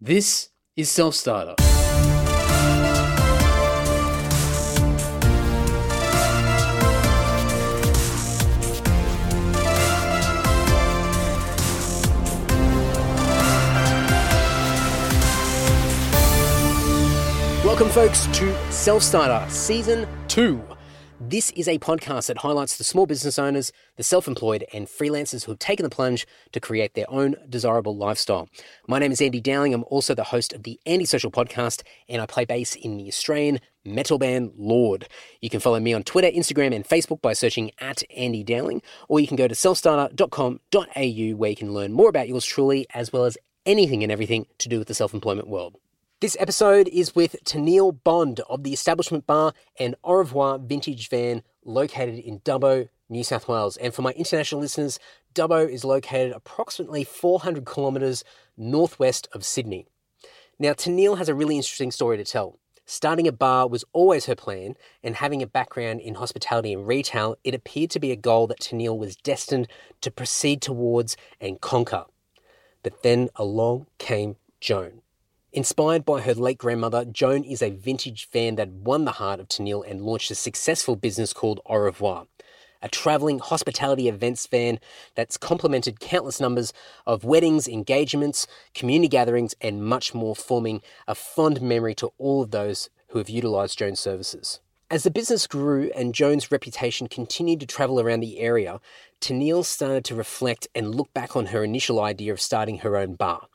This is Self Starter. Welcome, folks, to Self Starter Season 2. This is a podcast that highlights the small business owners, the self employed, and freelancers who have taken the plunge to create their own desirable lifestyle. My name is Andy Dowling. I'm also the host of the Andy Social Podcast, and I play bass in the Australian metal band Lord. You can follow me on Twitter, Instagram, and Facebook by searching at Andy Dowling, or you can go to selfstarter.com.au where you can learn more about yours truly, as well as anything and everything to do with the self employment world. This episode is with Tennille Bond of the Establishment Bar and Au Revoir Vintage Van located in Dubbo, New South Wales. And for my international listeners, Dubbo is located approximately 400 kilometres northwest of Sydney. Now, Tennille has a really interesting story to tell. Starting a bar was always her plan, and having a background in hospitality and retail, it appeared to be a goal that Tennille was destined to proceed towards and conquer. But then along came Joan. Inspired by her late grandmother, Joan is a vintage fan that won the heart of Tennille and launched a successful business called Au Revoir, a travelling hospitality events van that's complemented countless numbers of weddings, engagements, community gatherings, and much more, forming a fond memory to all of those who have utilised Joan's services. As the business grew and Joan's reputation continued to travel around the area, Tennille started to reflect and look back on her initial idea of starting her own bar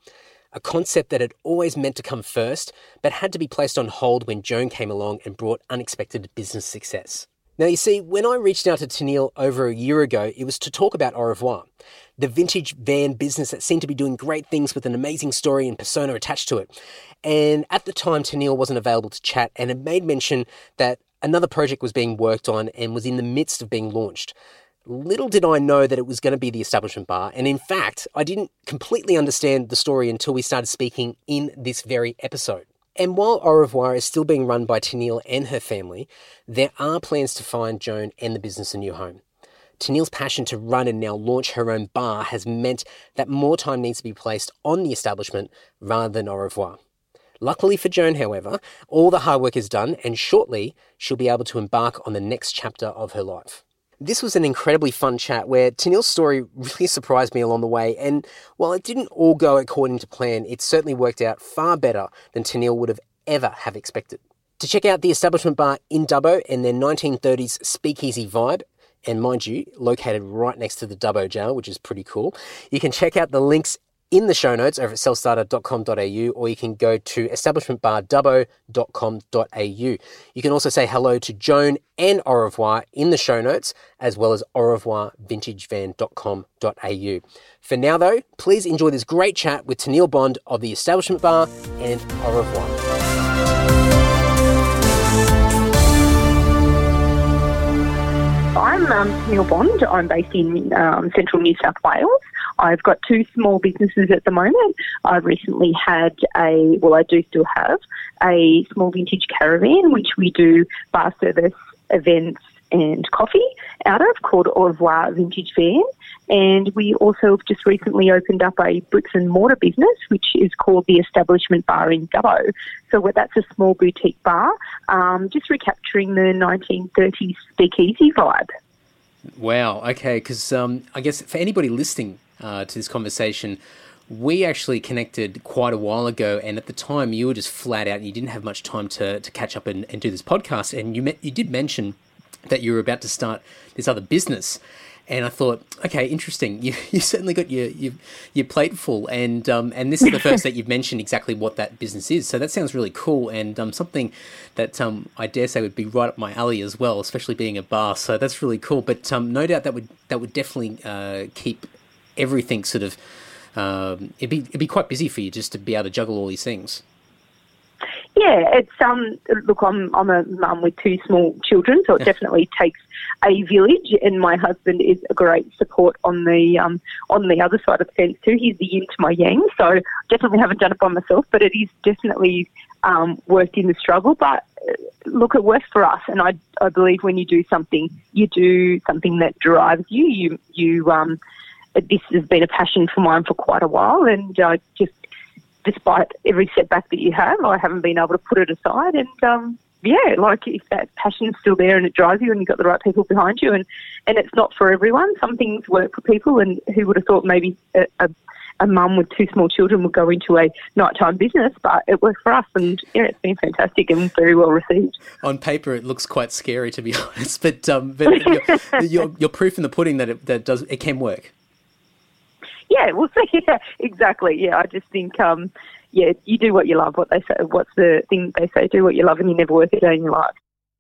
a concept that had always meant to come first, but had to be placed on hold when Joan came along and brought unexpected business success. Now, you see, when I reached out to Tennille over a year ago, it was to talk about Au Revoir, the vintage van business that seemed to be doing great things with an amazing story and persona attached to it. And at the time, Tennille wasn't available to chat and had made mention that another project was being worked on and was in the midst of being launched. Little did I know that it was going to be the establishment bar, and in fact, I didn't completely understand the story until we started speaking in this very episode. And while Au Revoir is still being run by Tennille and her family, there are plans to find Joan and the business a new home. Tennille's passion to run and now launch her own bar has meant that more time needs to be placed on the establishment rather than Au Revoir. Luckily for Joan, however, all the hard work is done, and shortly she'll be able to embark on the next chapter of her life. This was an incredibly fun chat where Tennille's story really surprised me along the way. And while it didn't all go according to plan, it certainly worked out far better than Tennille would have ever have expected. To check out the establishment bar in Dubbo and their 1930s speakeasy vibe, and mind you, located right next to the Dubbo jail, which is pretty cool, you can check out the links in the show notes over at selfstarter.com.au or you can go to establishmentbardubbo.com.au. You can also say hello to Joan and Au Revoir in the show notes as well as au revoirvintagevan.com.au. For now though, please enjoy this great chat with Tennille Bond of the Establishment Bar and Au Revoir. I'm um, Tennille Bond. I'm based in um, central New South Wales. I've got two small businesses at the moment. I recently had a, well, I do still have a small vintage caravan, which we do bar service events and coffee out of called Au revoir Vintage Van. And we also just recently opened up a bricks and mortar business, which is called the Establishment Bar in Dubbo. So that's a small boutique bar, um, just recapturing the 1930s speakeasy vibe. Wow. Okay. Because um, I guess for anybody listening uh, to this conversation, we actually connected quite a while ago, and at the time you were just flat out. and You didn't have much time to, to catch up and, and do this podcast, and you met, you did mention that you were about to start this other business. And I thought, okay, interesting. You you certainly got your your, your plate full, and um, and this is the first that you've mentioned exactly what that business is. So that sounds really cool, and um, something that um, I dare say would be right up my alley as well, especially being a bar. So that's really cool. But um, no doubt that would that would definitely uh, keep everything sort of. Um, it'd be it'd be quite busy for you just to be able to juggle all these things. Yeah, it's um. Look, I'm I'm a mum with two small children, so it definitely takes a village. And my husband is a great support on the um on the other side of the fence too. He's the yin to my yang, so definitely haven't done it by myself. But it is definitely um, worked in the struggle. But uh, look, it works for us, and I I believe when you do something, you do something that drives you. You you um. This has been a passion for mine for quite a while, and I just despite every setback that you have, I haven't been able to put it aside. And um, yeah, like if that passion is still there and it drives you and you've got the right people behind you and, and it's not for everyone. Some things work for people and who would have thought maybe a, a, a mum with two small children would go into a nighttime business, but it worked for us and yeah, it's been fantastic and very well received. On paper, it looks quite scary to be honest, but um, but you're, you're, you're, proof in the pudding that it, that does it can work. Yeah, we'll see. Yeah, exactly. Yeah, I just think um, yeah, you do what you love. What they say, what's the thing they say? Do what you love, and you never work a day in your life.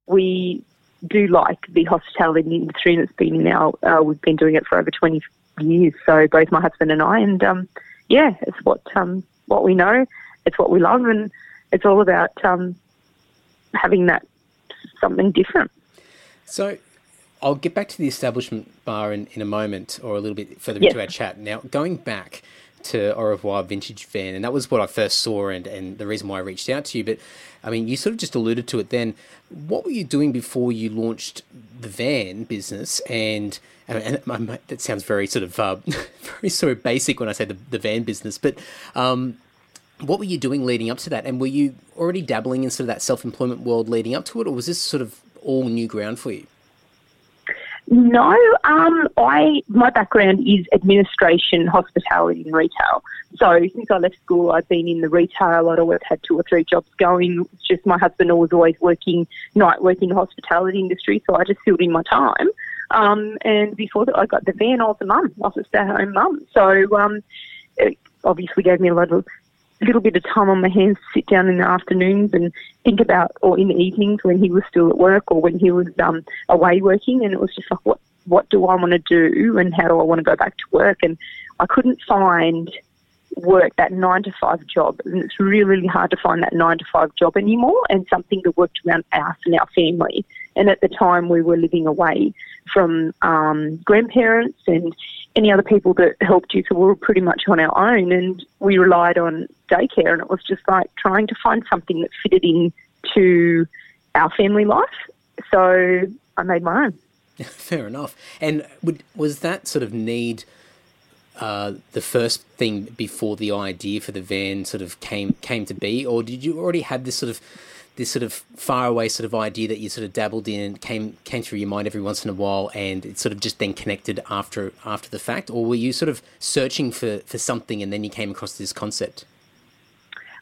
We do like the hospitality industry, and it's been our. Uh, we've been doing it for over twenty years. So both my husband and I, and um, yeah, it's what um, what we know. It's what we love, and it's all about um, having that something different. So. I'll get back to the establishment bar in, in a moment or a little bit further yes. into our chat. Now, going back, to Au revoir vintage van, and that was what I first saw, and, and the reason why I reached out to you. But I mean, you sort of just alluded to it then. What were you doing before you launched the van business? And, and, and that sounds very sort of uh, very sort of basic when I say the, the van business, but um, what were you doing leading up to that? And were you already dabbling in sort of that self employment world leading up to it, or was this sort of all new ground for you? No, um, I my background is administration, hospitality, and retail. So since I left school, I've been in the retail. I'd always had two or three jobs going. It's just my husband was always working night work in the hospitality industry, so I just filled in my time. Um, and before that, I got the van. I was a mum. I was a stay-at-home mum. So um, it obviously gave me a lot of little bit of time on my hands to sit down in the afternoons and think about, or in the evenings when he was still at work or when he was um, away working. And it was just like, what what do I want to do and how do I want to go back to work? And I couldn't find work that nine to five job, and it's really really hard to find that nine to five job anymore, and something that worked around us and our family. And at the time, we were living away from um, grandparents and any other people that helped you. So we were pretty much on our own and we relied on daycare. And it was just like trying to find something that fitted in to our family life. So I made my own. Fair enough. And would, was that sort of need uh, the first thing before the idea for the van sort of came came to be, or did you already have this sort of this sort of faraway sort of idea that you sort of dabbled in and came came through your mind every once in a while, and it sort of just then connected after after the fact, or were you sort of searching for for something and then you came across this concept?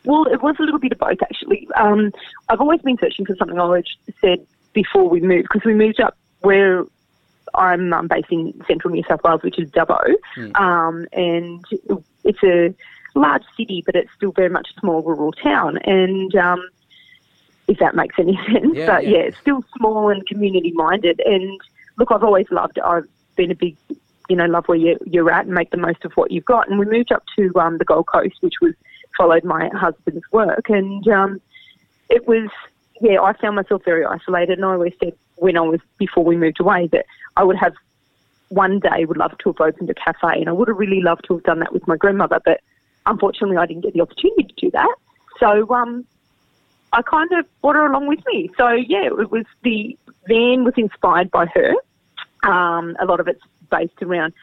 Well, it was a little bit of both actually. Um, I've always been searching for something. I always said before we moved because we moved up where I'm um, based in central New South Wales, which is Dubbo, mm. um, and it's a large city, but it's still very much a small rural town, and um, if that makes any sense. Yeah, but yeah. yeah, still small and community minded. And look, I've always loved it. I've been a big, you know, love where you're, you're at and make the most of what you've got. And we moved up to um, the Gold Coast, which was followed my husband's work. And um, it was, yeah, I found myself very isolated. And I always said when I was, before we moved away, that I would have one day would love to have opened a cafe. And I would have really loved to have done that with my grandmother. But unfortunately, I didn't get the opportunity to do that. So, um, I kind of brought her along with me. So yeah, it was the van was inspired by her. Um, a lot of it's based around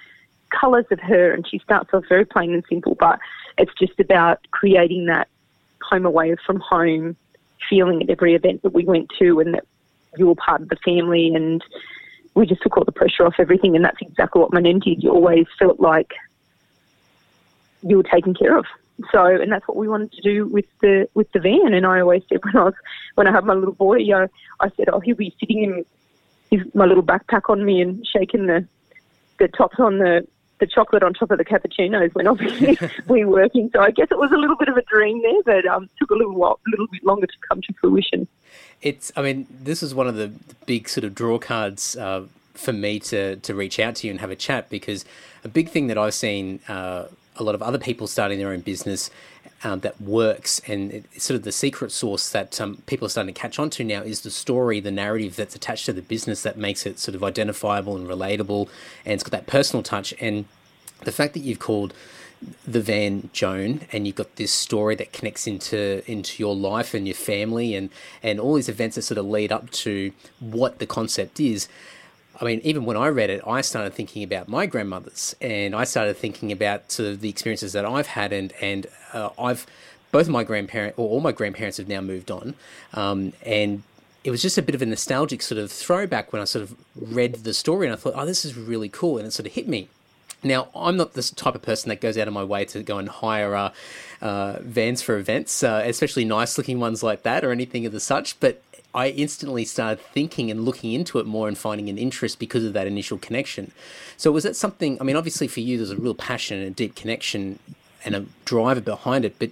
colours of her, and she starts off very plain and simple, but it's just about creating that home away from home feeling at every event that we went to, and that you were part of the family, and we just took all the pressure off everything, and that's exactly what Manent did. You always felt like you were taken care of. So, and that's what we wanted to do with the with the van. And I always said when I was when I had my little boy, you know, I said, oh, he'll be sitting in his my little backpack on me and shaking the the tops on the the chocolate on top of the cappuccinos when obviously we were working. So I guess it was a little bit of a dream there, but um, took a little while, a little bit longer to come to fruition. It's, I mean, this is one of the big sort of draw cards uh, for me to to reach out to you and have a chat because a big thing that I've seen. Uh, a lot of other people starting their own business um, that works, and it, sort of the secret sauce that um, people are starting to catch on to now is the story, the narrative that's attached to the business that makes it sort of identifiable and relatable, and it's got that personal touch. And the fact that you've called the van Joan and you've got this story that connects into into your life and your family and and all these events that sort of lead up to what the concept is I mean, even when I read it, I started thinking about my grandmothers, and I started thinking about sort of the experiences that I've had, and and uh, I've both my grandparents, or all my grandparents, have now moved on, um, and it was just a bit of a nostalgic sort of throwback when I sort of read the story, and I thought, oh, this is really cool, and it sort of hit me. Now, I'm not this type of person that goes out of my way to go and hire uh, uh, vans for events, uh, especially nice looking ones like that or anything of the such, but I instantly started thinking and looking into it more and finding an interest because of that initial connection. So, was that something? I mean, obviously for you, there's a real passion and a deep connection and a driver behind it, but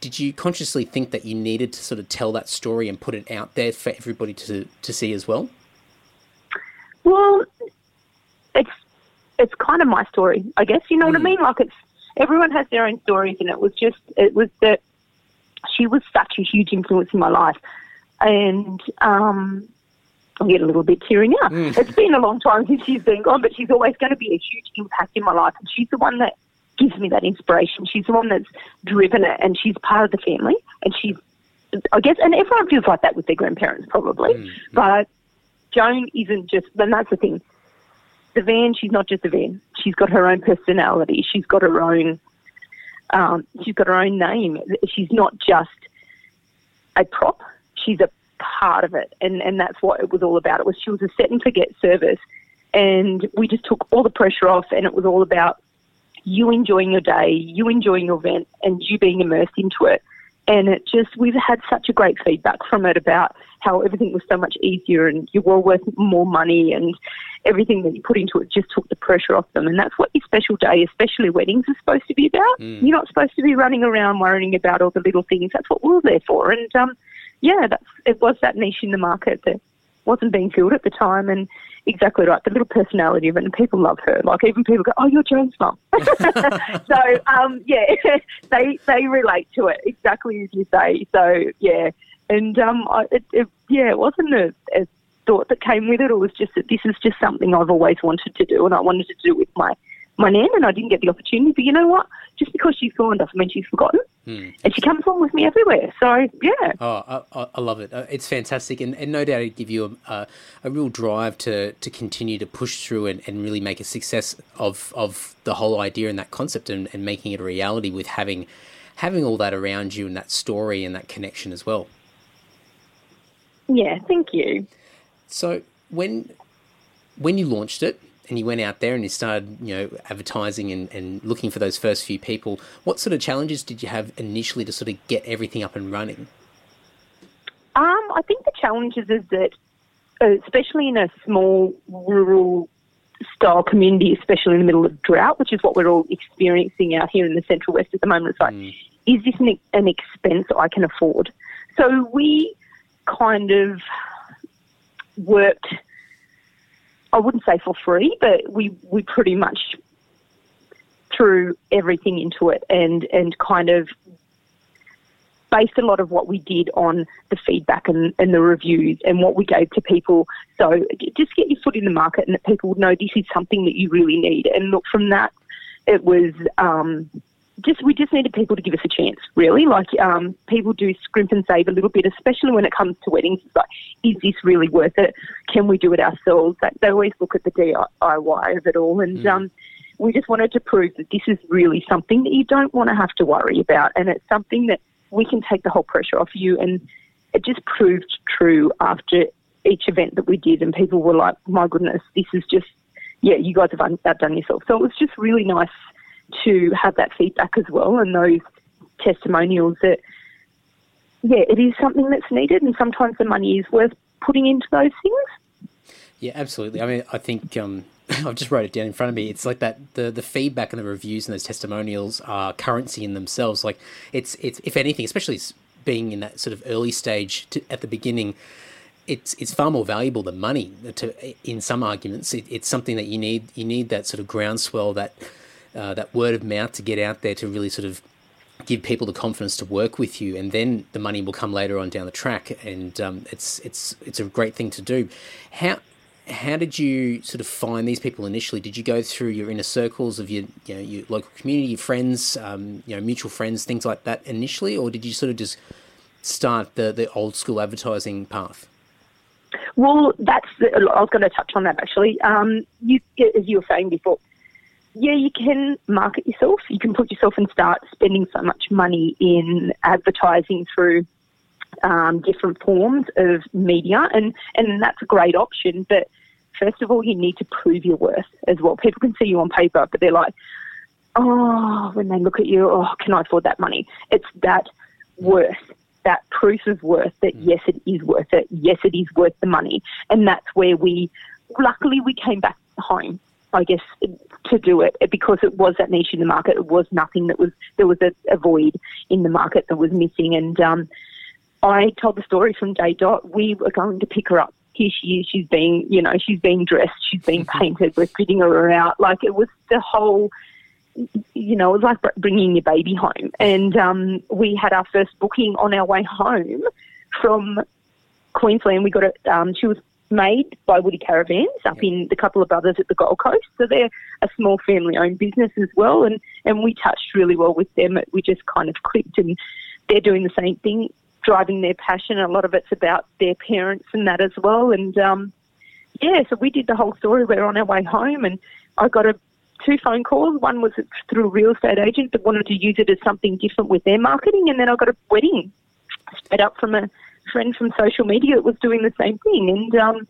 did you consciously think that you needed to sort of tell that story and put it out there for everybody to, to see as well? Well, it's it's kind of my story, I guess. You know mm. what I hmm. mean? Like it's everyone has their own stories, and it was just it was that she was such a huge influence in my life, and um, I get a little bit tearing up. Mm. It's been a long time since she's been gone, but she's always going to be a huge impact in my life, and she's the one that gives me that inspiration. She's the one that's driven it, and she's part of the family, and she's I guess, and everyone feels like that with their grandparents, probably. Mm. But Joan isn't just, and that's the thing the van, she's not just a van. She's got her own personality. She's got her own. Um, she's got her own name. She's not just a prop. She's a part of it, and and that's what it was all about. It was she was a set and forget service, and we just took all the pressure off, and it was all about you enjoying your day, you enjoying your event, and you being immersed into it. And it just we've had such a great feedback from it about how everything was so much easier, and you were worth more money, and everything that you put into it just took the pressure off them. And that's what your special day, especially weddings, is supposed to be about. Mm. You're not supposed to be running around worrying about all the little things. That's what we are there for. And um, yeah, that's it was that niche in the market that wasn't being filled at the time. And exactly right, the little personality of it, and people love her. Like even people go, "Oh, you're Joan's mum." so um, yeah, they they relate to it exactly as you say. So yeah, and um, I, it, it, yeah, it wasn't a, a thought that came with it, or was just that this is just something I've always wanted to do, and I wanted to do with my my nan, and I didn't get the opportunity. But you know what? Just because she's gone doesn't mean she's forgotten. Hmm. And she comes along with me everywhere. So, yeah. Oh, I, I love it. Uh, it's fantastic. And, and no doubt it give you a, a, a, real drive to, to continue to push through and, and really make a success of, of the whole idea and that concept and, and making it a reality with having having all that around you and that story and that connection as well. Yeah, thank you. So when when you launched it and you went out there and you started, you know, advertising and, and looking for those first few people, what sort of challenges did you have initially to sort of get everything up and running? Um, I think the challenges is that, uh, especially in a small rural style community, especially in the middle of drought, which is what we're all experiencing out here in the Central West at the moment, it's like, mm. is this an, an expense I can afford? So we kind of worked, I wouldn't say for free, but we, we pretty much threw everything into it and, and kind of based a lot of what we did on the feedback and, and the reviews and what we gave to people. So just get your foot in the market and that people would know this is something that you really need. And look, from that, it was um, just we just needed people to give us a chance, really. Like um, people do scrimp and save a little bit, especially when it comes to weddings. It's like, is this really worth it? Can we do it ourselves? They always look at the DIY of it all, and mm. um, we just wanted to prove that this is really something that you don't want to have to worry about, and it's something that we can take the whole pressure off you. And it just proved true after each event that we did, and people were like, "My goodness, this is just." Yeah, you guys have outdone yourself. So it was just really nice to have that feedback as well and those testimonials that, yeah, it is something that's needed and sometimes the money is worth putting into those things. Yeah, absolutely. I mean, I think um, I've just wrote it down in front of me. It's like that the the feedback and the reviews and those testimonials are currency in themselves. Like it's it's if anything, especially being in that sort of early stage to, at the beginning, it's it's far more valuable than money. To in some arguments, it, it's something that you need. You need that sort of groundswell that uh, that word of mouth to get out there to really sort of give people the confidence to work with you, and then the money will come later on down the track. And um, it's it's it's a great thing to do. How how did you sort of find these people initially? Did you go through your inner circles of your you know your local community, your friends, um, you know mutual friends, things like that initially, or did you sort of just start the the old school advertising path? Well, that's the, I was going to touch on that actually. Um, you, as you were saying before, yeah, you can market yourself. You can put yourself and start spending so much money in advertising through um, different forms of media, and, and that's a great option. But first of all, you need to prove your worth as well. People can see you on paper, but they're like, oh, when they look at you, oh, can I afford that money? It's that worth, that proof of worth that mm. yes, it is worth it. Yes, it is worth the money. And that's where we, luckily, we came back home. I guess to do it because it was that niche in the market. It was nothing that was there was a, a void in the market that was missing, and um, I told the story from day dot. We were going to pick her up. Here she is. She's being, you know, she's being dressed. She's being painted. We're fitting her out. Like it was the whole, you know, it was like bringing your baby home. And um, we had our first booking on our way home from Queensland. We got it. Um, she was made by Woody Caravans up in the couple of brothers at the Gold Coast. So they're a small family owned business as well. And, and we touched really well with them. We just kind of clicked and they're doing the same thing driving their passion. A lot of it's about their parents and that as well. And um, yeah, so we did the whole story. We are on our way home, and I got a two phone calls. One was through a real estate agent that wanted to use it as something different with their marketing, and then I got a wedding straight up from a friend from social media that was doing the same thing, and um,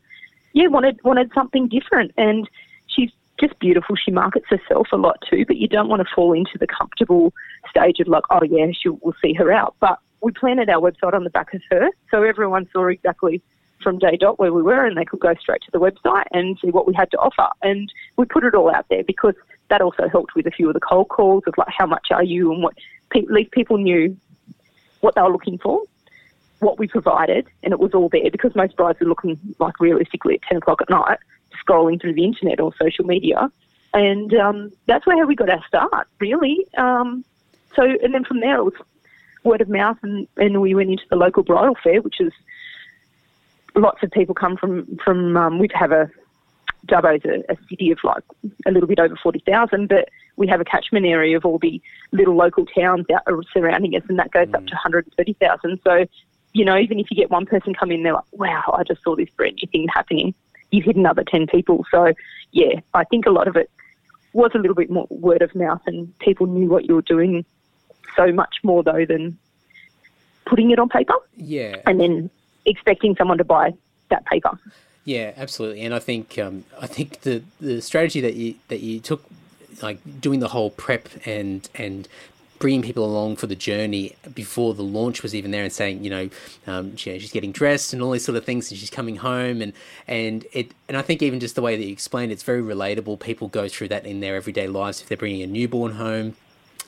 yeah, wanted wanted something different. And she's just beautiful. She markets herself a lot too, but you don't want to fall into the comfortable stage of like, oh yeah, she'll we'll see her out, but we planted our website on the back of her, so everyone saw exactly from day dot where we were, and they could go straight to the website and see what we had to offer. And we put it all out there because that also helped with a few of the cold calls of like how much are you and what at least people knew what they were looking for, what we provided, and it was all there because most brides were looking like realistically at ten o'clock at night, scrolling through the internet or social media, and um, that's where we got our start really. Um, so and then from there it was word of mouth, and, and we went into the local bridal fair, which is lots of people come from from. Um, we have a Dubbo's a, a city of like a little bit over forty thousand, but we have a catchment area of all the little local towns out surrounding us, and that goes mm. up to one hundred and thirty thousand. So, you know, even if you get one person come in, they're like, "Wow, I just saw this brand new thing happening." You've hit another ten people. So, yeah, I think a lot of it was a little bit more word of mouth, and people knew what you were doing so much more though than putting it on paper. Yeah. And then expecting someone to buy that paper. Yeah, absolutely. And I think um, I think the the strategy that you that you took, like doing the whole prep and and bringing people along for the journey before the launch was even there and saying, you know, um, she, she's getting dressed and all these sort of things and she's coming home and, and it, and I think even just the way that you explained, it's very relatable. People go through that in their everyday lives. If they're bringing a newborn home,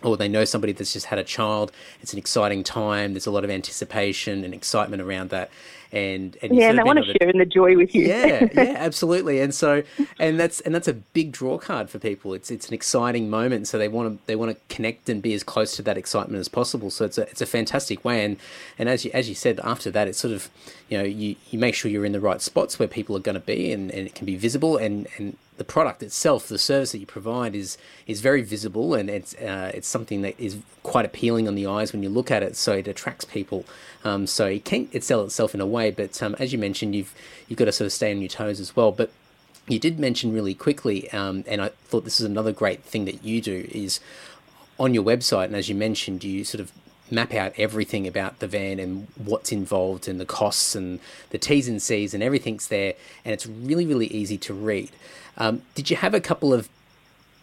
or they know somebody that's just had a child. It's an exciting time. There's a lot of anticipation and excitement around that. And, and yeah, and I want to share in the joy with you. yeah, yeah, absolutely. And so, and that's and that's a big draw card for people. It's it's an exciting moment, so they want to they want to connect and be as close to that excitement as possible. So it's a it's a fantastic way. And and as you as you said, after that, it's sort of you know you you make sure you're in the right spots where people are going to be, and, and it can be visible and and the product itself, the service that you provide is is very visible and it's uh, it's something that is quite appealing on the eyes when you look at it. So it attracts people. Um, so it can it sell itself in a way, but um, as you mentioned, you've you've got to sort of stay on your toes as well. But you did mention really quickly, um, and I thought this is another great thing that you do is on your website, and as you mentioned, you sort of map out everything about the van and what's involved and the costs and the T's and C's and everything's there, and it's really really easy to read. Um, did you have a couple of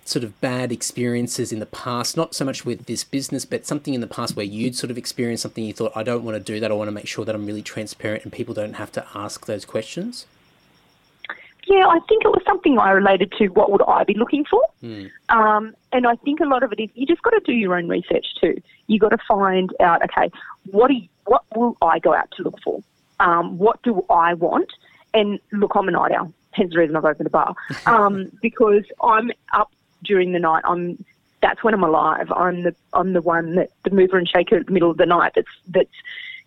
sort of bad experiences in the past, not so much with this business, but something in the past where you'd sort of experienced something you thought, I don't want to do that. I want to make sure that I'm really transparent and people don't have to ask those questions? Yeah, I think it was something I related to what would I be looking for. Mm. Um, and I think a lot of it is you just got to do your own research too. You got to find out, okay, what, you, what will I go out to look for? Um, what do I want? And look, I'm a night owl hence the reason I've opened a bar, um, because I'm up during the night. I'm that's when I'm alive. I'm the I'm the one that the mover and shaker at the middle of the night. That's that's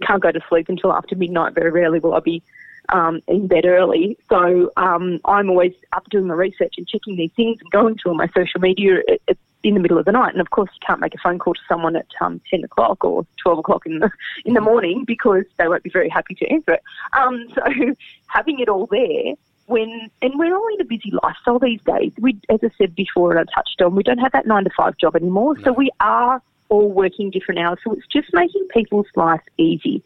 can't go to sleep until after midnight. Very rarely will I be um, in bed early. So um, I'm always up doing my research and checking these things and going to all my social media at, at, in the middle of the night. And of course, you can't make a phone call to someone at um, 10 o'clock or 12 o'clock in the in the morning because they won't be very happy to answer it. Um, so having it all there when and we're all in a busy lifestyle these days. We, as I said before, and I touched on, we don't have that nine to five job anymore. No. So we are all working different hours. So it's just making people's life easy,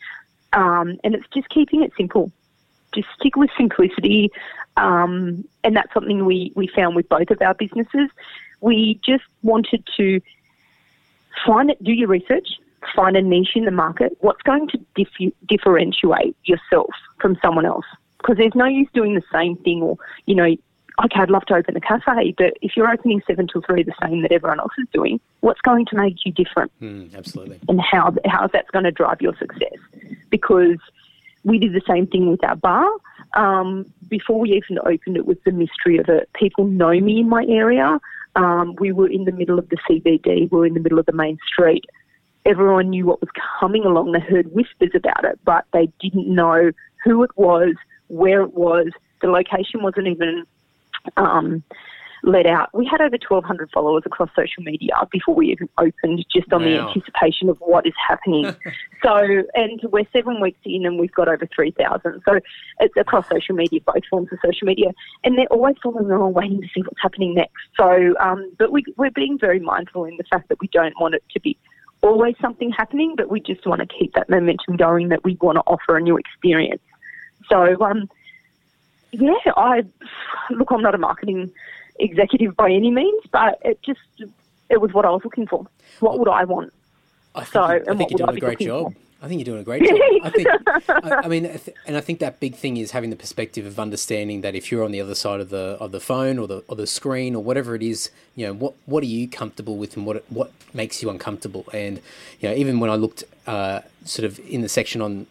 um, and it's just keeping it simple. Just stick with simplicity, um, and that's something we we found with both of our businesses. We just wanted to find it, do your research, find a niche in the market. What's going to dif- differentiate yourself from someone else? Because there's no use doing the same thing or, you know, okay, I'd love to open a cafe, but if you're opening seven till three, the same that everyone else is doing, what's going to make you different? Mm, absolutely. And how how that's going to drive your success? Because we did the same thing with our bar. Um, before we even opened, it was the mystery of it. People know me in my area. Um, we were in the middle of the CBD. We were in the middle of the main street. Everyone knew what was coming along. They heard whispers about it, but they didn't know who it was, where it was. The location wasn't even um, let out. We had over 1,200 followers across social media before we even opened, just on wow. the anticipation of what is happening. so, and we're seven weeks in and we've got over 3,000. So it's across social media, both forms of social media. And they're always following along, waiting to see what's happening next. So, um, but we, we're being very mindful in the fact that we don't want it to be always something happening, but we just want to keep that momentum going that we want to offer a new experience. So, um, yeah, I look. I'm not a marketing executive by any means, but it just it was what I was looking for. What would I want? I think, so, you, I think you're doing a great job. For? I think you're doing a great job. I think, I, I mean, and I think that big thing is having the perspective of understanding that if you're on the other side of the of the phone or the or the screen or whatever it is, you know, what what are you comfortable with and what what makes you uncomfortable? And you know, even when I looked uh, sort of in the section on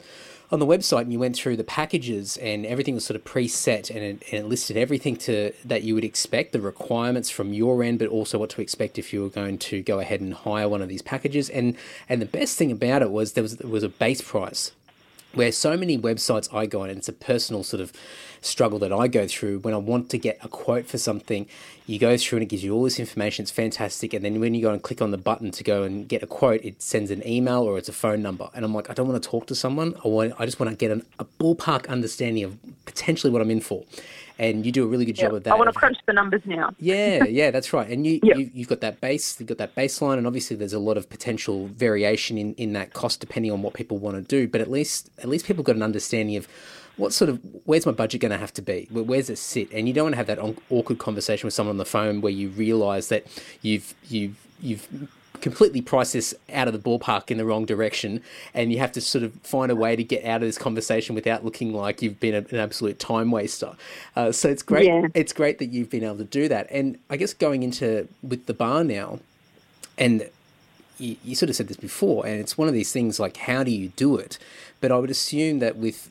on the website and you went through the packages and everything was sort of preset and it, and it listed everything to that you would expect the requirements from your end but also what to expect if you were going to go ahead and hire one of these packages. And and the best thing about it was there was there was a base price where so many websites I go on, and it's a personal sort of struggle that I go through when I want to get a quote for something. You go through and it gives you all this information. It's fantastic. And then when you go and click on the button to go and get a quote, it sends an email or it's a phone number. And I'm like, I don't want to talk to someone. I want, I just want to get an, a ballpark understanding of potentially what I'm in for and you do a really good job yep. of that. I want to crunch the numbers now. yeah, yeah, that's right. And you, yep. you have got that base, you've got that baseline, and obviously there's a lot of potential variation in, in that cost depending on what people want to do. But at least at least people got an understanding of what sort of where's my budget going to have to be? Where's it sit? And you don't want to have that awkward conversation with someone on the phone where you realise that you've you've you've completely priced this out of the ballpark in the wrong direction, and you have to sort of find a way to get out of this conversation without looking like you've been an absolute time waster. Uh, so it's great. Yeah. It's great that you've been able to do that. And I guess going into with the bar now, and you, you sort of said this before, and it's one of these things like how do you do it? But I would assume that with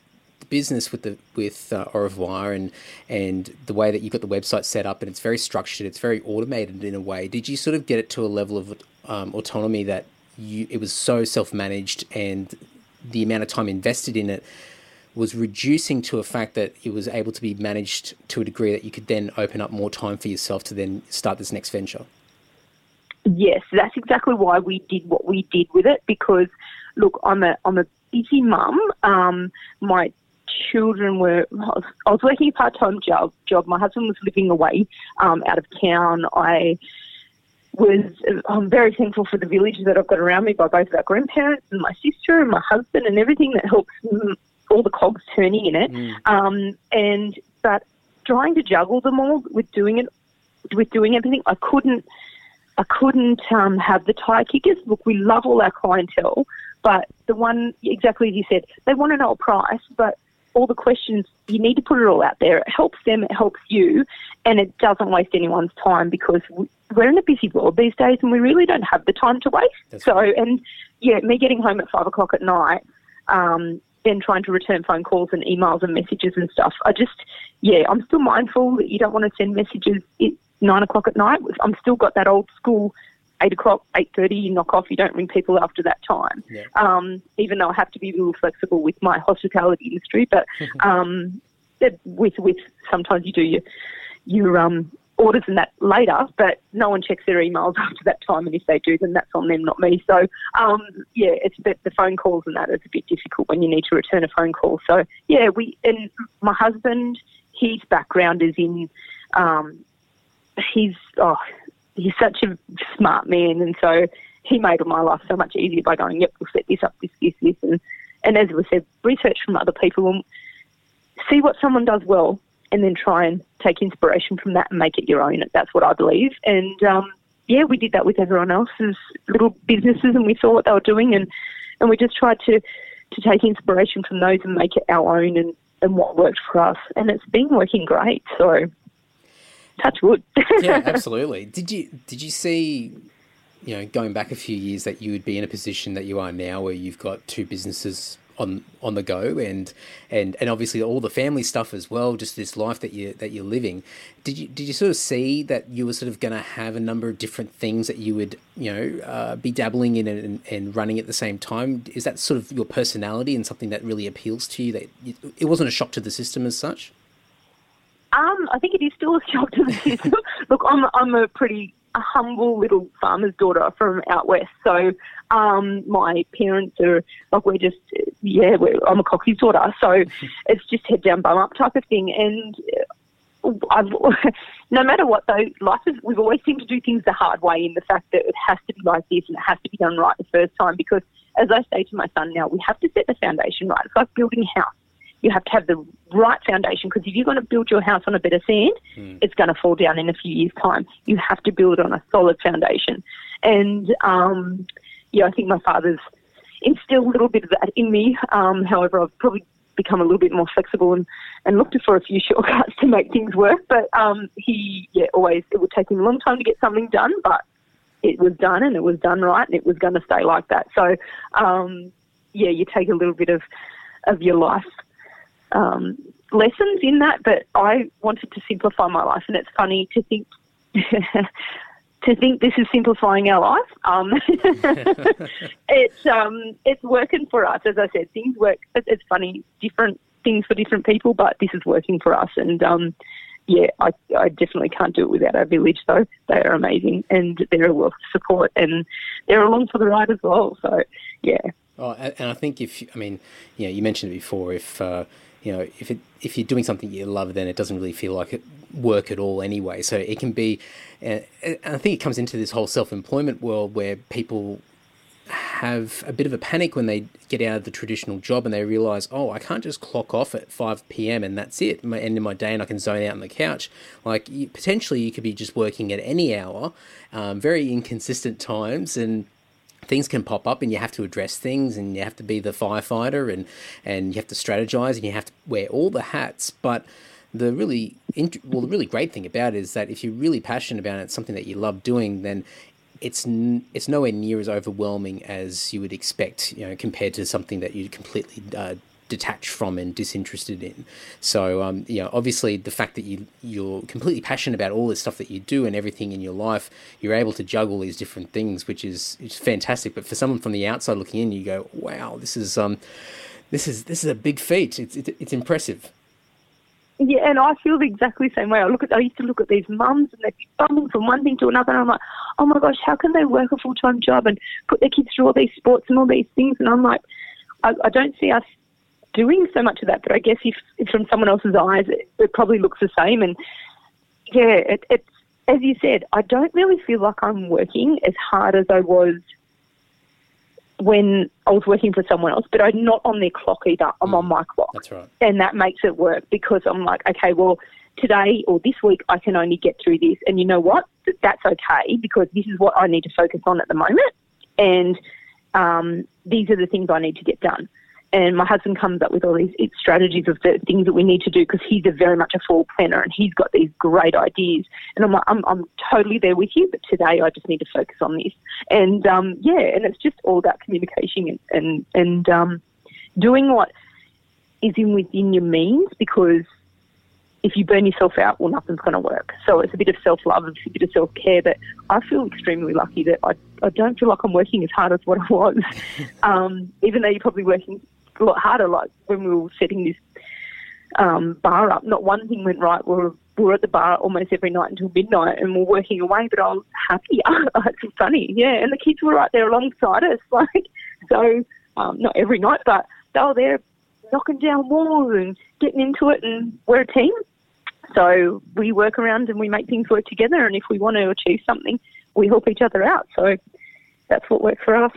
business with the with uh, Au Revoir and and the way that you've got the website set up and it's very structured, it's very automated in a way. Did you sort of get it to a level of um, autonomy that you it was so self managed and the amount of time invested in it was reducing to a fact that it was able to be managed to a degree that you could then open up more time for yourself to then start this next venture. Yes, that's exactly why we did what we did with it because look, I'm a I'm a busy mum. Um, my children were I was, I was working a part time job. Job. My husband was living away um, out of town. I was I'm very thankful for the village that I've got around me by both our grandparents and my sister and my husband and everything that helps all the cogs turning in it. Mm. Um, and but trying to juggle them all with doing it with doing everything, I couldn't. I couldn't um, have the tire kickers. Look, we love all our clientele, but the one exactly as you said, they want to know a price, but all the questions, you need to put it all out there. It helps them, it helps you, and it doesn't waste anyone's time because we're in a busy world these days and we really don't have the time to waste. That's so, right. and yeah, me getting home at five o'clock at night, um, then trying to return phone calls and emails and messages and stuff. I just, yeah, I'm still mindful that you don't want to send messages at nine o'clock at night. I'm still got that old school eight o'clock, eight thirty, you knock off. You don't ring people after that time. Yeah. Um, even though I have to be a little flexible with my hospitality industry, but um, with with sometimes you do your your um, orders and that later, but no one checks their emails after that time, and if they do, then that's on them, not me. So um, yeah, it's the, the phone calls and that is a bit difficult when you need to return a phone call. So yeah, we and my husband his background is in, um, he's oh, he's such a smart man, and so he made my life so much easier by going, yep, we'll set this up, this, this, this, and and as we said, research from other people and see what someone does well, and then try and take inspiration from that and make it your own. That's what I believe, and um, yeah, we did that with everyone else's little businesses, and we saw what they were doing, and and we just tried to to take inspiration from those and make it our own and and what worked for us, and it's been working great. So touch wood. yeah, absolutely. Did you did you see, you know, going back a few years that you would be in a position that you are now, where you've got two businesses on on the go and and and obviously all the family stuff as well just this life that you that you're living did you did you sort of see that you were sort of going to have a number of different things that you would you know uh, be dabbling in and, and running at the same time is that sort of your personality and something that really appeals to you that it wasn't a shock to the system as such um, I think it is still a shock to the system. Look, I'm I'm a pretty a humble little farmer's daughter from out west. So um, my parents are like we're just yeah we're, I'm a cockey's daughter. So it's just head down bum up type of thing. And I've, no matter what though, life is we've always seemed to do things the hard way in the fact that it has to be like this and it has to be done right the first time because as I say to my son now, we have to set the foundation right. It's like building a house you have to have the right foundation because if you're going to build your house on a bit of sand, mm. it's going to fall down in a few years' time. You have to build on a solid foundation. And um, yeah, I think my father's instilled a little bit of that in me. Um, however, I've probably become a little bit more flexible and, and looked for a few shortcuts to make things work. But um, he, yeah, always, it would take him a long time to get something done, but it was done and it was done right and it was going to stay like that. So, um, yeah, you take a little bit of, of your life um, lessons in that, but I wanted to simplify my life, and it's funny to think. to think this is simplifying our life, um, it's um, it's working for us. As I said, things work. It's funny, different things for different people, but this is working for us. And um, yeah, I, I definitely can't do it without our village, though. They are amazing and they're a wealth of support and they're along for the ride as well. So, yeah. Oh, and I think if, I mean, yeah, you mentioned it before, if, uh, you know, if it if you're doing something you love, then it doesn't really feel like it work at all anyway. So it can be, and I think it comes into this whole self-employment world where people have a bit of a panic when they get out of the traditional job and they realize, oh, I can't just clock off at 5 p.m. and that's it, my end of my day, and I can zone out on the couch. Like, you, potentially, you could be just working at any hour, um, very inconsistent times, and things can pop up and you have to address things and you have to be the firefighter and, and you have to strategize and you have to wear all the hats. But the really well, the really great thing about it is that if you're really passionate about it, it's something that you love doing, then it's n- it's nowhere near as overwhelming as you would expect, you know, compared to something that you completely uh, detached from and disinterested in. So, um, you know, obviously the fact that you you're completely passionate about all this stuff that you do and everything in your life, you're able to juggle these different things, which is is fantastic. But for someone from the outside looking in, you go, wow, this is um, this is this is a big feat. It's it's, it's impressive. Yeah, and I feel exactly the same way. I look at, I used to look at these mums and they'd be bumming from one thing to another, and I'm like, oh my gosh, how can they work a full time job and put their kids through all these sports and all these things? And I'm like, I, I don't see us doing so much of that. But I guess if, if from someone else's eyes, it, it probably looks the same. And yeah, it, it's as you said, I don't really feel like I'm working as hard as I was when I was working for someone else, but I'm not on their clock either. I'm mm, on my clock. That's right. And that makes it work because I'm like, okay, well, today or this week I can only get through this. And you know what? That's okay because this is what I need to focus on at the moment. And um, these are the things I need to get done and my husband comes up with all these strategies of the things that we need to do because he's a very much a full planner and he's got these great ideas. And I'm like, I'm, I'm totally there with you, but today I just need to focus on this. And um, yeah, and it's just all about communication and and, and um, doing what is in within your means because if you burn yourself out, well, nothing's going to work. So it's a bit of self love, it's a bit of self care. But I feel extremely lucky that I, I don't feel like I'm working as hard as what I was, um, even though you're probably working a lot harder. Like when we were setting this um, bar up, not one thing went right. We were, we were at the bar almost every night until midnight, and we're working away. But I was happy. it's funny, yeah. And the kids were right there alongside us, like so. Um, not every night, but they were there knocking down walls and getting into it, and we're a team. So we work around and we make things work together. And if we want to achieve something, we help each other out. So that's what works for us.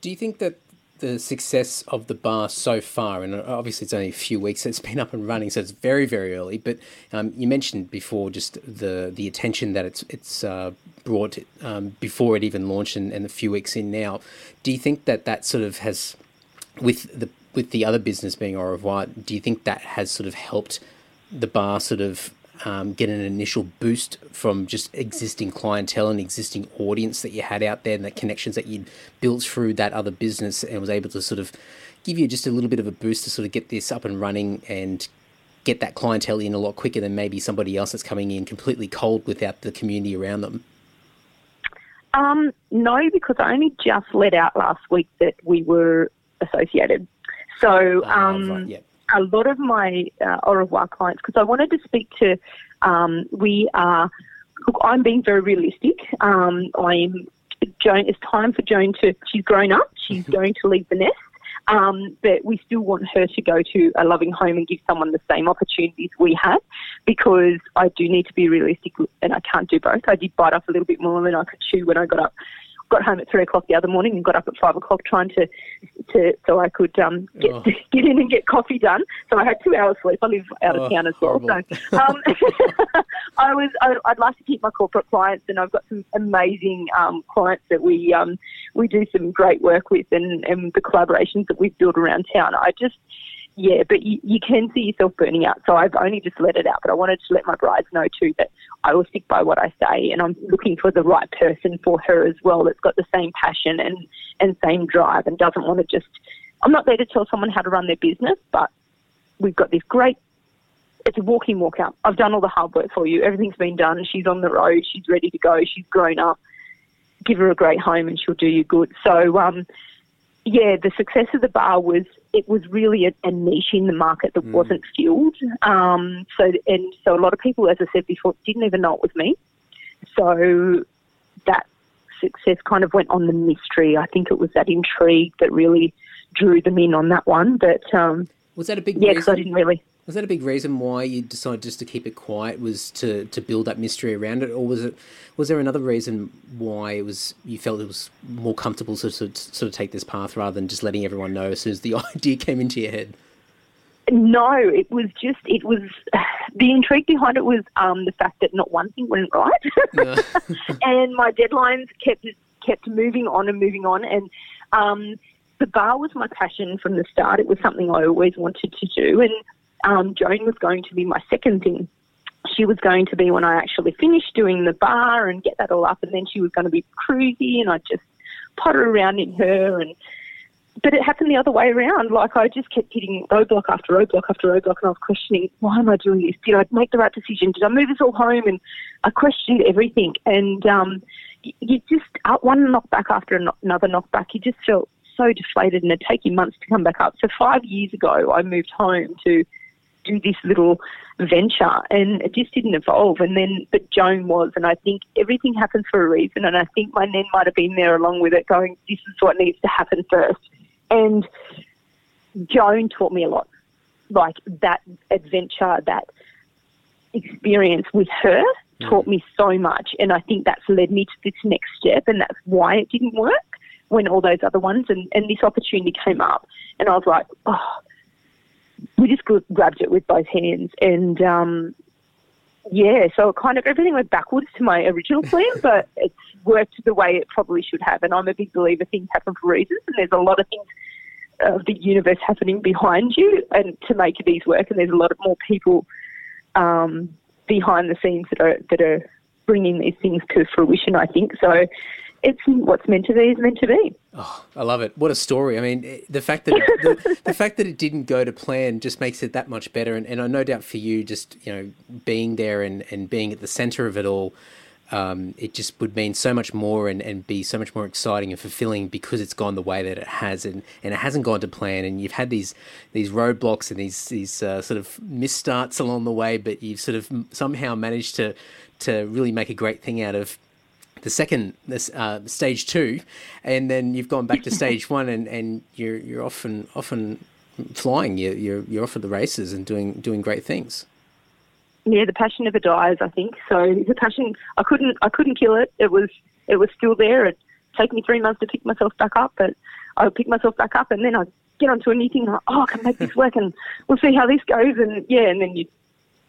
Do you think that the success of the bar so far, and obviously it's only a few weeks it's been up and running, so it's very very early. But um, you mentioned before just the the attention that it's it's uh, brought um, before it even launched, and, and a few weeks in now. Do you think that that sort of has, with the with the other business being au revoir, do you think that has sort of helped the bar sort of um, get an initial boost from just existing clientele and existing audience that you had out there and the connections that you'd built through that other business and was able to sort of give you just a little bit of a boost to sort of get this up and running and get that clientele in a lot quicker than maybe somebody else that's coming in completely cold without the community around them? Um, no, because I only just let out last week that we were associated. So ah, um, right, yeah a lot of my uh, au revoir clients, because I wanted to speak to, um, we are, look, I'm being very realistic. Um, I'm, Joan, it's time for Joan to, she's grown up, she's going to leave the nest. Um, but we still want her to go to a loving home and give someone the same opportunities we had because I do need to be realistic and I can't do both. I did bite off a little bit more than I could chew when I got up got home at three o'clock the other morning and got up at five o'clock trying to, to so I could um, get oh. get in and get coffee done. So I had two hours sleep. I live out of oh, town as well, horrible. so um, I was I, would like to keep my corporate clients, and I've got some amazing um, clients that we um, we do some great work with, and, and the collaborations that we've built around town. I just yeah, but you, you can see yourself burning out. So I've only just let it out, but I wanted to let my brides know too that I will stick by what I say, and I'm looking for the right person for her as well that's got the same passion and and same drive and doesn't want to just. I'm not there to tell someone how to run their business, but we've got this great. It's a walk-in, walk-out. I've done all the hard work for you. Everything's been done. She's on the road. She's ready to go. She's grown up. Give her a great home, and she'll do you good. So, um, yeah, the success of the bar was it was really a, a niche in the market that mm. wasn't filled. Um, so and so a lot of people, as I said before, didn't even know it was me. So that success kind of went on the mystery. I think it was that intrigue that really drew them in on that one. But um, was that a big yeah? Because I didn't really. Was that a big reason why you decided just to keep it quiet? Was to, to build that mystery around it, or was it was there another reason why it was you felt it was more comfortable to sort of, sort of take this path rather than just letting everyone know as soon as the idea came into your head? No, it was just it was the intrigue behind it was um, the fact that not one thing went right, and my deadlines kept kept moving on and moving on, and um, the bar was my passion from the start. It was something I always wanted to do, and um, Joan was going to be my second thing. She was going to be when I actually finished doing the bar and get that all up, and then she was going to be cruisy, and I just potter around in her and but it happened the other way around. Like I just kept hitting roadblock after roadblock after roadblock, and I was questioning, why am I doing this? Did I make the right decision? Did I move us all home? And I questioned everything. And um, you just uh, one knockback after another knockback, you just felt so deflated, and it'd take you months to come back up. So five years ago, I moved home to do this little venture and it just didn't evolve. And then but Joan was and I think everything happens for a reason. And I think my nan might have been there along with it going this is what needs to happen first. And Joan taught me a lot. Like that adventure that experience with her mm. taught me so much. And I think that's led me to this next step and that's why it didn't work when all those other ones and, and this opportunity came up and I was like oh we just grabbed it with both hands and um, yeah, so it kind of everything went backwards to my original plan, but it's worked the way it probably should have. And I'm a big believer things happen for reasons, and there's a lot of things of the universe happening behind you and to make these work. And there's a lot of more people um, behind the scenes that are that are bringing these things to fruition. I think so it's what's meant to be is meant to be. Oh, I love it! What a story! I mean, the fact that it, the, the, fact that it didn't go to plan just makes it that much better. And, and I no doubt for you, just you know, being there and, and being at the center of it all, um, it just would mean so much more and, and be so much more exciting and fulfilling because it's gone the way that it has and, and it hasn't gone to plan and you've had these these roadblocks and these these uh, sort of misstarts along the way, but you've sort of somehow managed to to really make a great thing out of the second this uh, stage two, and then you've gone back to stage one, and, and you're you're often often flying. You're, you're you're off at the races and doing doing great things. yeah, the passion never dies. I think so. The passion, I couldn't, I couldn't kill it. It was, it was still there. It took me three months to pick myself back up, but I would pick myself back up, and then I get onto a new thing. Like, oh, I can make this work, and we'll see how this goes. And yeah, and then you,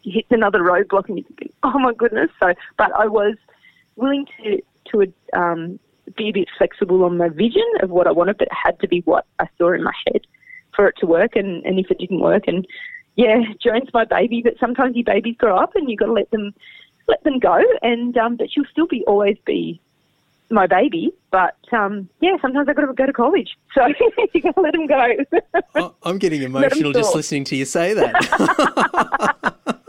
you hit another roadblock, and you think, oh my goodness. So, but I was willing to to um, be a bit flexible on my vision of what I wanted, but it had to be what I saw in my head for it to work. And, and if it didn't work, and yeah, Joan's my baby, but sometimes your babies grow up and you've got to let them let them go. And um, but she'll still be always be my baby. But um, yeah, sometimes I've got to go to college, so you got to let them go. I'm getting emotional just listening to you say that.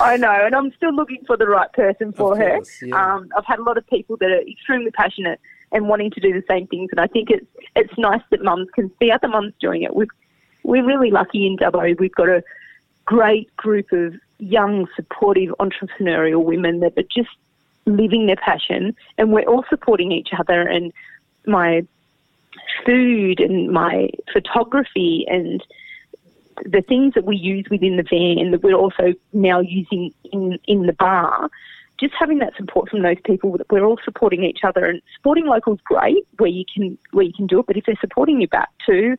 I know, and I'm still looking for the right person for her. Yeah. Um, I've had a lot of people that are extremely passionate and wanting to do the same things, and I think it's it's nice that mums can see other mums doing it. We've, we're really lucky in Dubbo. We've got a great group of young, supportive, entrepreneurial women that are just living their passion, and we're all supporting each other. And my food and my photography and the things that we use within the van that we're also now using in, in the bar, just having that support from those people that we're all supporting each other and supporting locals great where you can where you can do it, but if they're supporting you back too,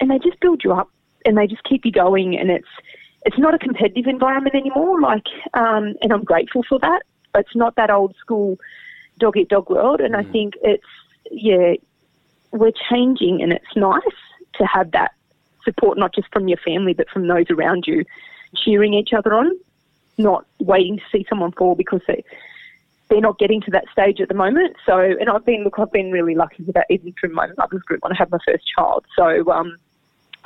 and they just build you up and they just keep you going and it's it's not a competitive environment anymore. Like, um, and I'm grateful for that. It's not that old school dog eat dog world, and mm. I think it's yeah, we're changing, and it's nice to have that support not just from your family but from those around you, cheering each other on, not waiting to see someone fall because they they're not getting to that stage at the moment. So, and I've been look, I've been really lucky with that even through my mother's group when I had my first child. So, um,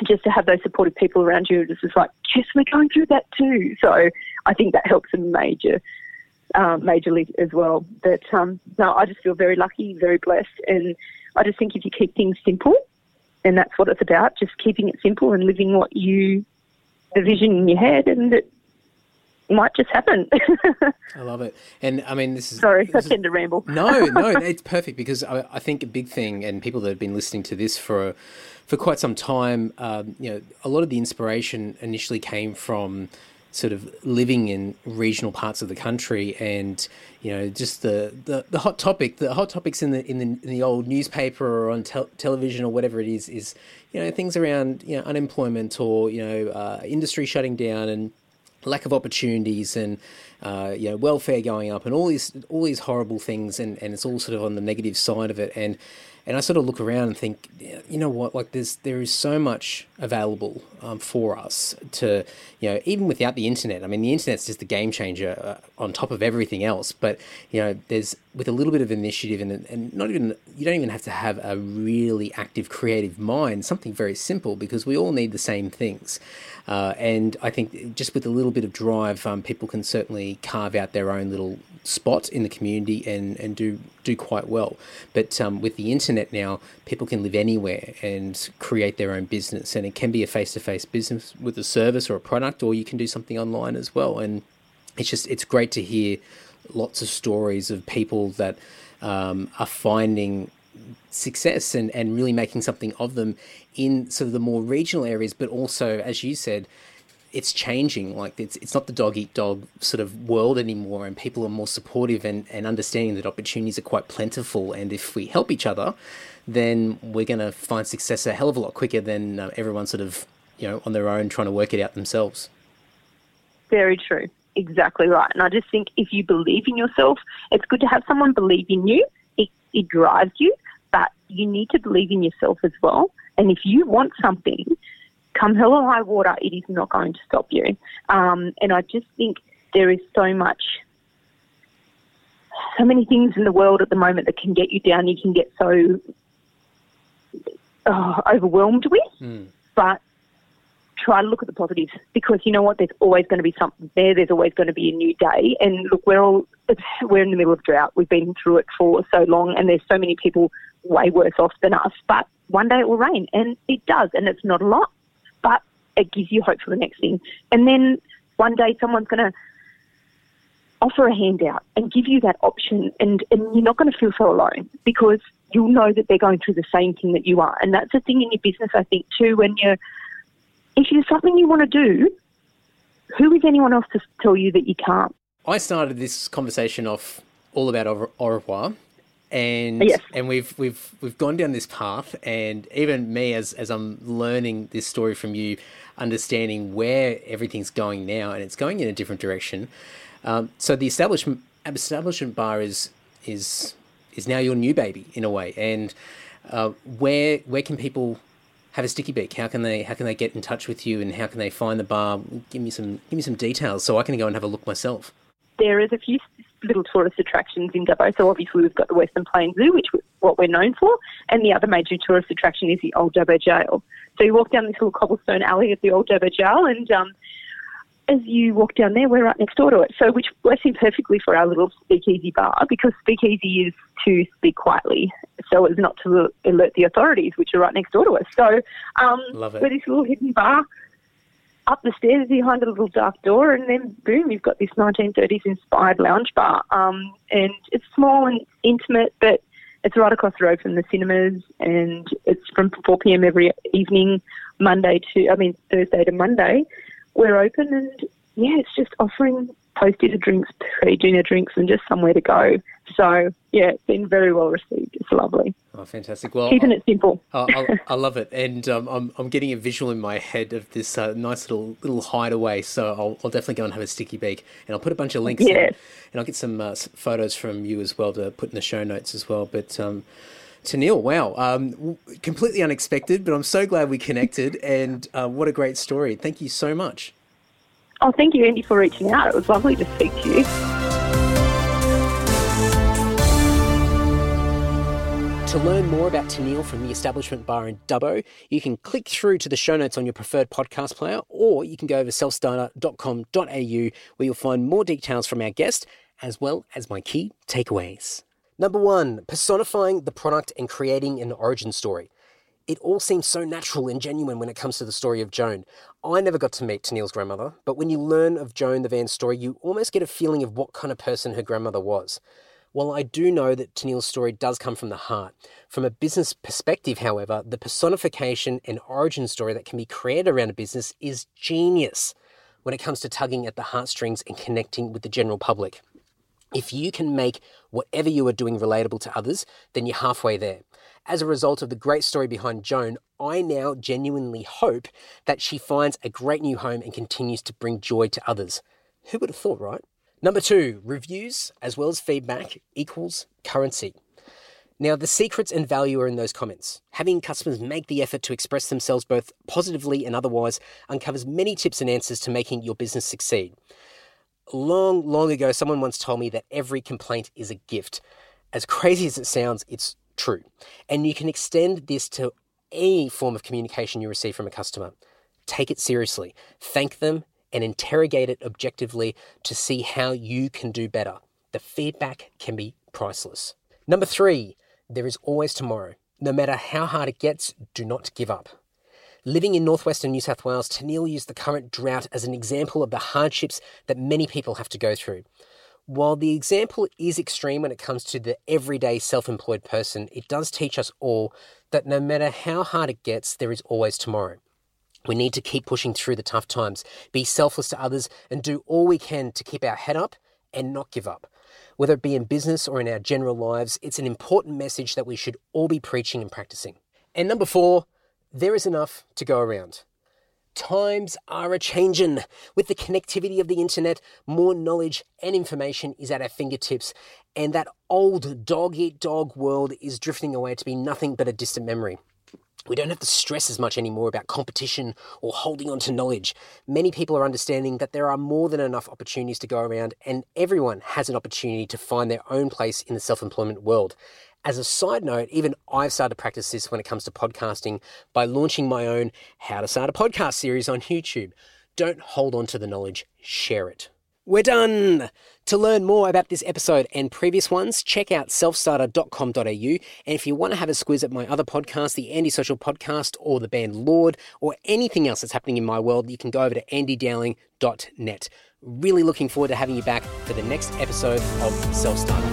just to have those supportive people around you, just is like, yes, we're going through that too. So, I think that helps a major, um, majorly as well. But um, no, I just feel very lucky, very blessed, and I just think if you keep things simple and that's what it's about, just keeping it simple and living what you, the vision in your head, and it might just happen. I love it. And I mean, this is. Sorry, this I tend to ramble. no, no, it's perfect because I, I, think a big thing, and people that have been listening to this for for quite some time, um, you know, a lot of the inspiration initially came from sort of living in regional parts of the country and you know just the, the, the hot topic the hot topics in the in the, in the old newspaper or on te- television or whatever it is is you know things around you know unemployment or you know uh, industry shutting down and lack of opportunities and uh, you know welfare going up and all these all these horrible things and, and it's all sort of on the negative side of it. And and I sort of look around and think, you know what, like there's there is so much available um, for us to, you know, even without the internet. I mean, the internet's just the game changer uh, on top of everything else. But you know, there's with a little bit of initiative and and not even you don't even have to have a really active creative mind. Something very simple because we all need the same things. Uh, and I think just with a little bit of drive, um, people can certainly carve out their own little spot in the community and, and do do quite well. But um, with the internet now, people can live anywhere and create their own business, and it can be a face to face business with a service or a product, or you can do something online as well. And it's just it's great to hear lots of stories of people that um, are finding success and, and really making something of them in sort of the more regional areas, but also, as you said, it's changing. Like it's it's not the dog eat dog sort of world anymore, and people are more supportive and, and understanding that opportunities are quite plentiful. And if we help each other, then we're going to find success a hell of a lot quicker than uh, everyone sort of you know on their own trying to work it out themselves. Very true. Exactly right. And I just think if you believe in yourself, it's good to have someone believe in you. It, it drives you, but you need to believe in yourself as well. And if you want something, come hell or high water, it is not going to stop you. Um, and I just think there is so much, so many things in the world at the moment that can get you down. You can get so uh, overwhelmed with, mm. but try to look at the positives because you know what? There's always going to be something there. There's always going to be a new day. And look, we're all we're in the middle of drought. We've been through it for so long, and there's so many people way worse off than us. But one day it will rain, and it does, and it's not a lot but it gives you hope for the next thing. And then one day someone's going to offer a handout and give you that option, and, and you're not going to feel so alone because you'll know that they're going through the same thing that you are. And that's a thing in your business, I think, too, when you're, if there's something you want to do, who is anyone else to tell you that you can't? I started this conversation off all about au revoir, and Yes. and we've we've we've gone down this path, and even me as as I'm learning this story from you, understanding where everything's going now, and it's going in a different direction. Um, so the establishment establishment bar is is is now your new baby in a way, and uh, where where can people have a sticky beak? How can they how can they get in touch with you, and how can they find the bar? Give me some give me some details so I can go and have a look myself. There is a few little tourist attractions in Dubbo. So obviously we've got the Western Plains Zoo, which is what we're known for, and the other major tourist attraction is the Old Dubbo Jail. So you walk down this little cobblestone alley at the Old Dubbo Jail, and um, as you walk down there, we're right next door to it. So which works in perfectly for our little speakeasy bar because speakeasy is to speak quietly, so as not to alert the authorities, which are right next door to us. So um, we're this little hidden bar up the stairs behind a little dark door, and then boom, you've got this 1930s inspired lounge bar. Um, and it's small and intimate, but it's right across the road from the cinemas, and it's from 4 p.m. every evening, Monday to, I mean, Thursday to Monday. We're open, and yeah, it's just offering post dinner drinks, pre dinner drinks, and just somewhere to go. So yeah, it's been very well received. It's lovely. Oh, fantastic! Well, Keeping it simple. I, I, I love it, and um, I'm I'm getting a visual in my head of this uh, nice little little hideaway. So I'll, I'll definitely go and have a sticky beak, and I'll put a bunch of links, in, and I'll get some uh, photos from you as well to put in the show notes as well. But um, Tennille, wow, um, completely unexpected, but I'm so glad we connected, and uh, what a great story! Thank you so much. Oh, thank you, Andy, for reaching out. It was lovely to speak to you. To learn more about Tennille from the Establishment Bar in Dubbo, you can click through to the show notes on your preferred podcast player, or you can go over selfstarter.com.au where you'll find more details from our guest, as well as my key takeaways. Number one, personifying the product and creating an origin story. It all seems so natural and genuine when it comes to the story of Joan. I never got to meet Tennille's grandmother, but when you learn of Joan the Van's story, you almost get a feeling of what kind of person her grandmother was. While I do know that Tennille's story does come from the heart, from a business perspective, however, the personification and origin story that can be created around a business is genius when it comes to tugging at the heartstrings and connecting with the general public. If you can make whatever you are doing relatable to others, then you're halfway there. As a result of the great story behind Joan, I now genuinely hope that she finds a great new home and continues to bring joy to others. Who would have thought, right? Number two, reviews as well as feedback equals currency. Now, the secrets and value are in those comments. Having customers make the effort to express themselves both positively and otherwise uncovers many tips and answers to making your business succeed. Long, long ago, someone once told me that every complaint is a gift. As crazy as it sounds, it's true. And you can extend this to any form of communication you receive from a customer. Take it seriously, thank them, and interrogate it objectively to see how you can do better. The feedback can be priceless. Number three, there is always tomorrow. No matter how hard it gets, do not give up. Living in northwestern New South Wales, Tennille used the current drought as an example of the hardships that many people have to go through. While the example is extreme when it comes to the everyday self employed person, it does teach us all that no matter how hard it gets, there is always tomorrow. We need to keep pushing through the tough times, be selfless to others, and do all we can to keep our head up and not give up. Whether it be in business or in our general lives, it's an important message that we should all be preaching and practicing. And number four, there is enough to go around. Times are a changin'. With the connectivity of the internet, more knowledge and information is at our fingertips, and that old dog eat dog world is drifting away to be nothing but a distant memory. We don't have to stress as much anymore about competition or holding on to knowledge. Many people are understanding that there are more than enough opportunities to go around, and everyone has an opportunity to find their own place in the self employment world. As a side note, even I've started to practice this when it comes to podcasting by launching my own How to Start a Podcast series on YouTube. Don't hold on to the knowledge, share it. We're done! To learn more about this episode and previous ones, check out selfstarter.com.au. And if you want to have a squiz at my other podcast, the Andy Social Podcast, or the band Lord, or anything else that's happening in my world, you can go over to andydowling.net. Really looking forward to having you back for the next episode of Self Starter.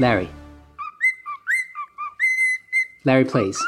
Larry, Larry, please.